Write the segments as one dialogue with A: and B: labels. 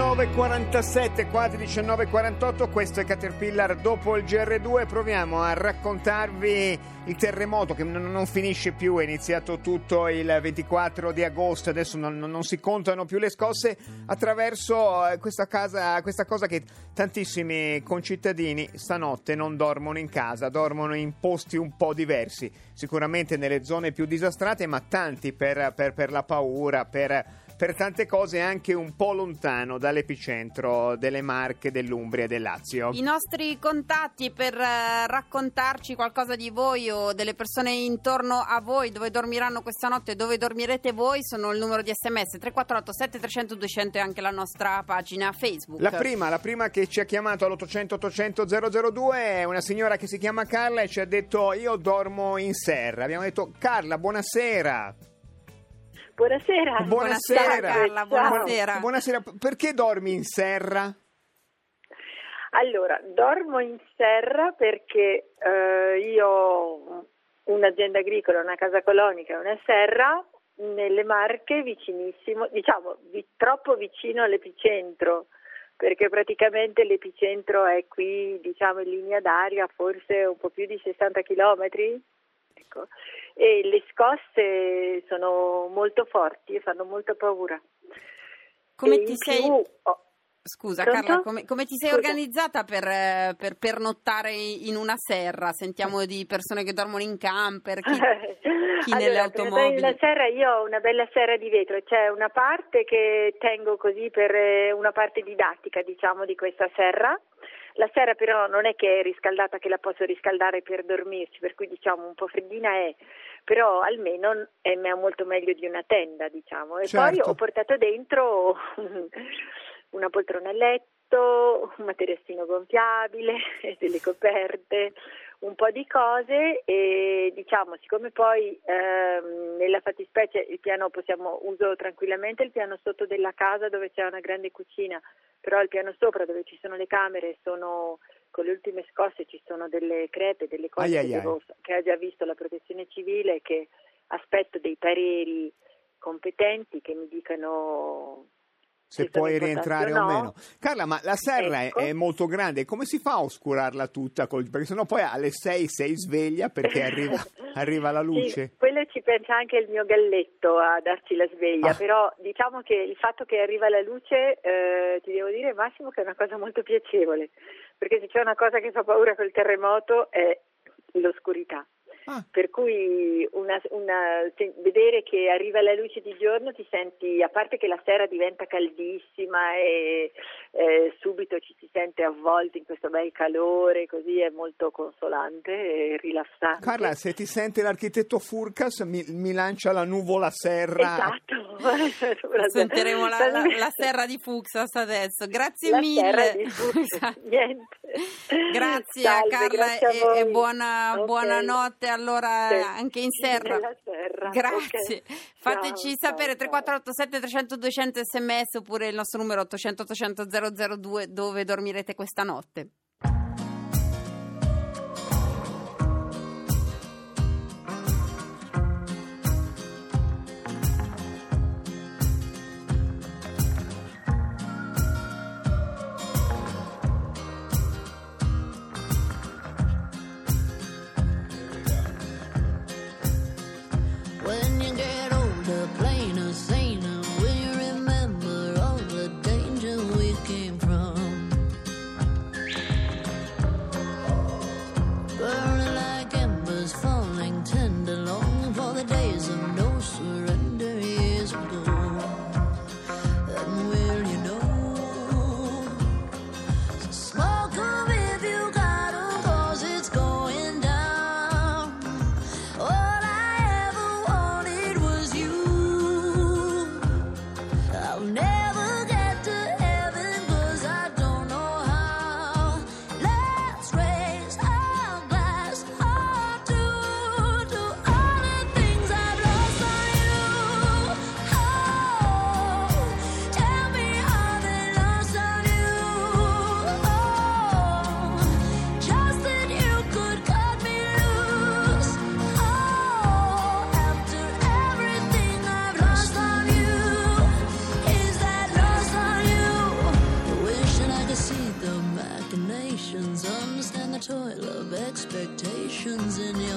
A: 19.47, quasi 19.48, questo è Caterpillar dopo il GR2, proviamo a raccontarvi il terremoto che non, non finisce più, è iniziato tutto il 24 di agosto, adesso non, non si contano più le scosse, attraverso eh, questa, casa, questa cosa che tantissimi concittadini stanotte non dormono in casa, dormono in posti un po' diversi, sicuramente nelle zone più disastrate, ma tanti per, per, per la paura, per per tante cose anche un po' lontano dall'epicentro delle Marche, dell'Umbria e del Lazio.
B: I nostri contatti per uh, raccontarci qualcosa di voi o delle persone intorno a voi, dove dormiranno questa notte, dove dormirete voi, sono il numero di sms 348 7300 200 e anche la nostra pagina Facebook.
A: La prima, la prima che ci ha chiamato all'800 800 002 è una signora che si chiama Carla e ci ha detto io dormo in serra. Abbiamo detto Carla, buonasera.
C: Buonasera.
B: Buonasera, buonasera Carla, buonasera.
A: Buonasera, perché dormi in serra?
C: Allora, dormo in serra perché eh, io ho un'azienda agricola, una casa colonica, una serra nelle Marche vicinissimo, diciamo vi, troppo vicino all'epicentro, perché praticamente l'epicentro è qui, diciamo in linea d'aria, forse un po' più di 60 chilometri. Ecco e le scosse sono molto forti e fanno molta paura.
B: Come ti sei... Più,
C: oh,
B: Scusa
C: Pronto?
B: Carla, come, come ti sei
C: Scusa.
B: organizzata per, eh, per pernottare in una serra? Sentiamo di persone che dormono in camper, chi, chi nelle
C: allora,
B: automobili.
C: per serra io ho una bella serra di vetro, c'è una parte che tengo così per eh, una parte didattica, diciamo, di questa serra. La serra però non è che è riscaldata che la posso riscaldare per dormirci, per cui diciamo un po' freddina è, però almeno è molto meglio di una tenda, diciamo. E poi
D: Certo.
C: ho portato dentro una poltrona a letto, un materassino gonfiabile, delle coperte, un po' di cose e diciamo siccome poi ehm, nella fattispecie il piano possiamo uso tranquillamente il piano sotto della casa dove c'è una grande cucina però il piano sopra dove ci sono le camere sono con le ultime scosse ci sono delle crepe delle cose
D: Ai,
C: che,
D: ai, ai.
C: devo- che ha già visto la protezione civile che aspetto dei pareri competenti che mi dicano
D: Se puoi rientrare
C: o
D: o
C: no.
D: meno. Carla, ma la serra è-
C: Ecco.
D: è, molto grande, come si fa a oscurarla tutta? Col- Perché sennò poi alle 6 sei sveglia perché arriva, arriva la luce.
C: Sì, quello ci pensa anche il mio galletto a darci la sveglia,
D: Ah.
C: però diciamo che il fatto che arriva la luce, eh, ti devo dire Massimo che è una cosa molto piacevole, perché se c'è una cosa che fa paura col terremoto è l'oscurità.
D: Ah.
C: Per cui una- una- se- vedere che arriva la luce di giorno ti senti, a parte che la sera diventa caldissima e eh, subito ci si sente avvolti in questo bel calore, così è molto consolante e rilassante.
D: Carla, se ti sente l'architetto Furcas, mi, mi lancia la nuvola serra.
C: Esatto.
B: Sentiremo la, la- la serra di Fuxas adesso. Grazie
C: La
B: mille.
C: serra di Fuxas,
B: Esatto.
C: niente.
B: Grazie
C: Salve,
B: Carla
C: grazie a
B: e, e buona,
C: Ok.
B: buonanotte allora
C: Sì.
B: anche in serra.
C: Serra,
B: Grazie.
C: ok.
B: Fateci
C: Ciao,
B: sapere
C: ciao,
B: 3487 300 200 sms oppure il nostro numero 800 800 002 dove dormirete questa notte.
E: emotions in you.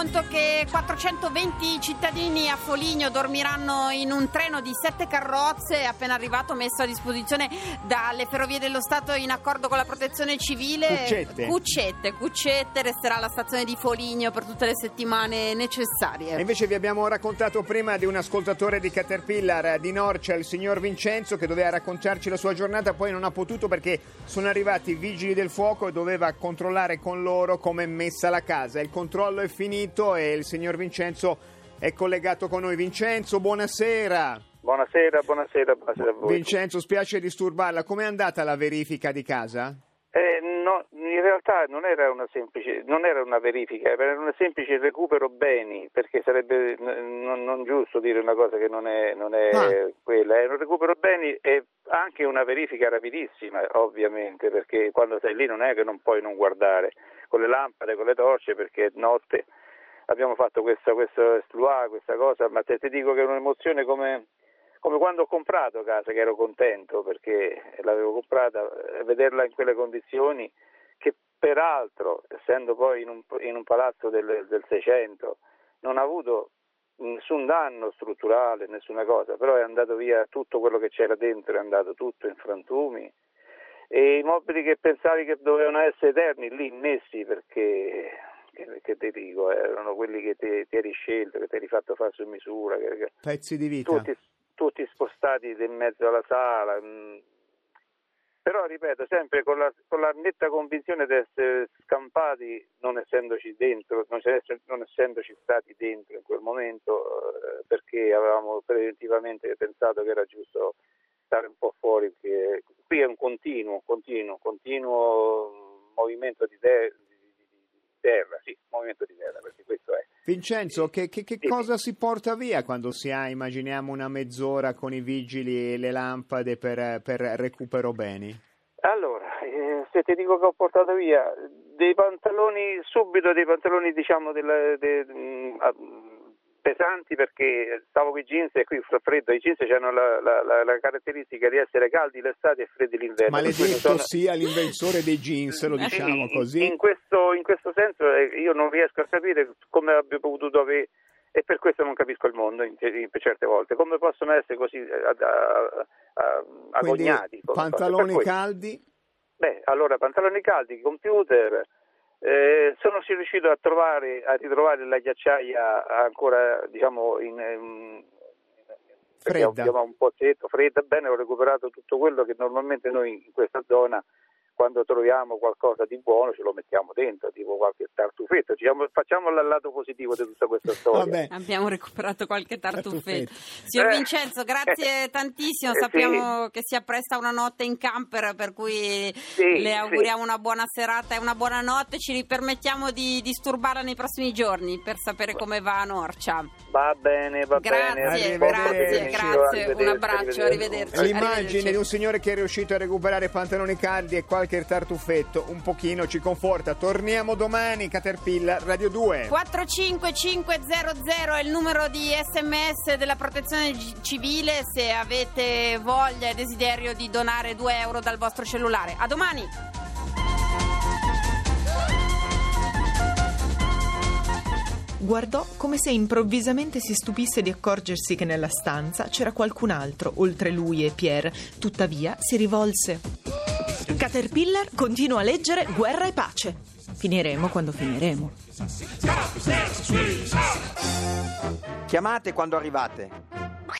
B: Che 420 cittadini a Foligno dormiranno in un treno di sette carrozze appena arrivato messo a disposizione dalle Ferrovie dello Stato in accordo con la Protezione Civile.
D: Cuccette.
B: Cuccette, Cuccette resterà la stazione di Foligno per tutte le settimane necessarie.
D: E invece vi abbiamo raccontato prima di un ascoltatore di Caterpillar di Norcia, il signor Vincenzo, che doveva raccontarci la sua giornata, poi non ha potuto perché sono arrivati i vigili del fuoco e doveva controllare con loro come è messa la casa. Il controllo è finito e il signor Vincenzo è collegato con noi. Vincenzo, buonasera.
F: Buonasera, buonasera, buonasera a voi.
D: Vincenzo, spiace disturbarla. Com'è andata la verifica di casa?
F: Eh, no, in realtà non era una semplice, non era una verifica, era un semplice recupero beni, perché sarebbe n- non, giusto dire una cosa che non è, non è
D: Ah.
F: quella. È un recupero beni e anche una verifica rapidissima, ovviamente, perché quando sei lì non è che non puoi non guardare con le lampade, con le torce, perché è notte abbiamo fatto questo, questo exploit, questa cosa, ma te, ti dico che è un'emozione come, come quando ho comprato casa, che ero contento perché l'avevo comprata, eh, vederla in quelle condizioni che peraltro, essendo poi in un, in un palazzo del, 600, non ha avuto nessun danno strutturale, nessuna cosa, però è andato via tutto quello che c'era dentro, è andato tutto in frantumi. E i mobili che pensavi che dovevano essere eterni lì messi perché che, ti dico, erano quelli che ti, ti eri scelto, che ti eri fatto fare su misura, che- che-
D: Pezzi di vita.
F: tutti, tutti spostati in mezzo alla sala. mm. Però ripeto, sempre con la, con la netta convinzione di essere scampati, non essendoci dentro, non, non essendoci stati dentro in quel momento, eh, perché avevamo preventivamente pensato che era giusto stare un po' fuori, perché qui è un continuo, continuo, continuo movimento di, te- di- di- di terra, sì, movimento di terra, perché questo è.
D: Vincenzo, che, che- che
F: Sì.
D: cosa si porta via quando si ha, immaginiamo, una mezz'ora con i vigili e le lampade per, per recupero beni?
F: Allora, eh, se ti dico che ho portato via dei pantaloni, subito dei pantaloni diciamo del- de- mm, pesanti perché stavo con i jeans e qui fa freddo, i jeans hanno la, la- la- caratteristica di essere caldi l'estate e freddi l'inverno.
D: Maledetto
F: sono-
D: sia l'inventore dei jeans, lo diciamo
F: in-
D: così.
F: In questo, in questo senso eh, io non riesco a capire come abbia potuto avere, e per questo non capisco il mondo in, in- per certe volte, come possono essere così eh, a- a- a-
D: Quindi
F: agognati. cose.
D: pantaloni caldi,
F: Beh, allora pantaloni caldi, computer. Eh, sono riuscito a trovare, a ritrovare la ghiacciaia ancora, diciamo, in, in-
D: Fredda.
F: un pozzetto fredda, bene, ho recuperato tutto quello che normalmente noi in questa zona quando troviamo qualcosa di buono ce lo mettiamo dentro, tipo qualche tartufetto. Diciamo, facciamo il lato positivo di tutta questa storia.
D: vabbè,
B: Abbiamo recuperato qualche tartuffetto.
D: Tartuffetto.
B: Signor
F: Eh.
B: Vincenzo, grazie tantissimo.
F: Eh,
B: Sappiamo che si appresta una notte in camper, per cui
F: Sì,
B: le
F: sì.
B: auguriamo una buona serata e una buona notte. Ci ripermettiamo di disturbarla nei prossimi giorni per sapere come va a Norcia.
F: Va bene, va bene.
B: Grazie,
D: Buon
B: grazie, grazie. Un abbraccio, arrivederci.
D: l'immagine
B: Arrivederci.
D: di un signore che è riuscito a recuperare pantaloni caldi e qualche tartuffetto, un pochino ci conforta. Torniamo domani, Caterpillar, Radio 2.
B: 45500 è il numero di sms della protezione civile se avete voglia e desiderio di donare 2 euro dal vostro cellulare. A domani!
G: Guardò come se improvvisamente si stupisse di accorgersi che nella stanza c'era qualcun altro, oltre lui e Pierre. Tuttavia si rivolse. Caterpillar continua a leggere Guerra e pace. Finiremo quando finiremo.
H: Chiamate quando arrivate.